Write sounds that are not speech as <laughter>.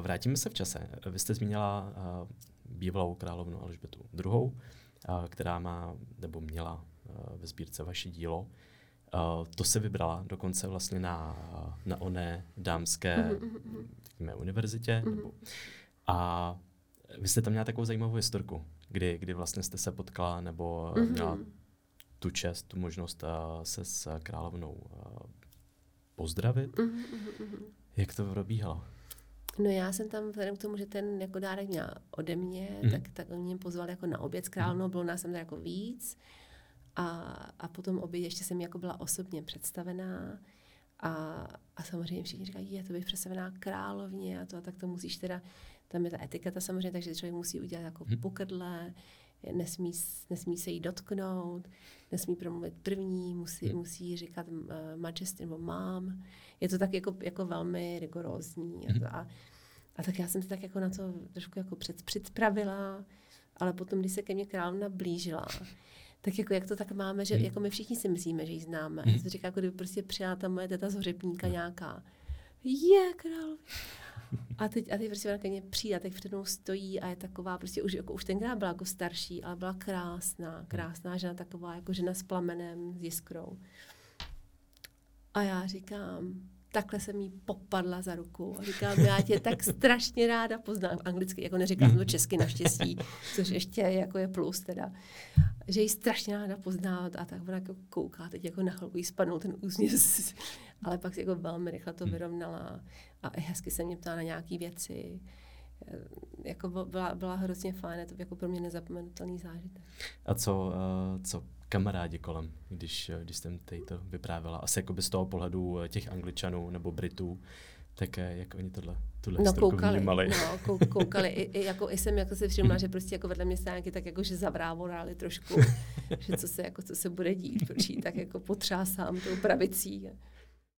vrátíme se v čase. Vy jste zmínila uh, bývalou královnu Alžbetu II., uh, která má, nebo měla ve sbírce vaše dílo. To se vybrala dokonce vlastně na, na oné dámské mm-hmm. řekněme, univerzitě. Nebo, a vy jste tam měla takovou zajímavou historku, kdy, kdy vlastně jste se potkala nebo měla tu čest, tu možnost se s královnou pozdravit. Jak to probíhalo? No já jsem tam, vzhledem k tomu, že ten jako dárek měl ode mě, mm-hmm. tak, tak oni mě pozvali jako na oběd s královnou, bylo nás tam jako víc. A, a potom oběd ještě jsem jako byla osobně představená. A, a samozřejmě všichni říkají, je to bych představená královně a to, a tak to musíš teda, tam je ta etiketa samozřejmě, takže člověk musí udělat jako hmm. pokrdle, nesmí, nesmí se jí dotknout, nesmí promluvit první, musí, hmm. musí říkat uh, majesty nebo mám. Je to tak jako, jako velmi rigorózní. Hmm. A, to, a, a tak já jsem se tak jako na to trošku jako před, předpravila, ale potom, když se ke mně královna blížila, tak jako jak to tak máme, že hmm. jako my všichni si myslíme, že ji známe. Hmm. Já si říká, jako kdyby prostě přijala ta moje teta z Hořebníka hmm. nějaká. Je, král. A teď, a teď prostě ona ke mně přijde a teď před mnou stojí a je taková, prostě už, jako, už tenkrát byla jako starší, ale byla krásná, krásná žena, taková jako žena s plamenem, s jiskrou. A já říkám, takhle jsem jí popadla za ruku a říkám, já tě tak strašně ráda poznám. Anglicky, jako neříkám to česky naštěstí, což ještě jako je plus teda, že ji strašně ráda poznávat a tak ona jako kouká, teď jako na chvilku jí spadnul ten úsměv, <laughs> ale pak si jako velmi rychle to vyrovnala a hezky se mě ptá na nějaké věci. Jako byla, byla hrozně fajn, to jako pro mě nezapomenutelný zážitek. A co, uh, co kamarádi kolem, když, když jsem tady to vyprávěla. Asi jako z toho pohledu eh, těch angličanů nebo Britů, tak eh, jak oni tohle, tuhle no, koukali, vnímali. No, kou, <laughs> koukali. I, i, jako, I jsem jako si všimla, že prostě jako vedle mě stánky tak jako, že zavrávorali trošku, <laughs> že co se, jako, co se bude dít, tak jako potřásám tou pravicí.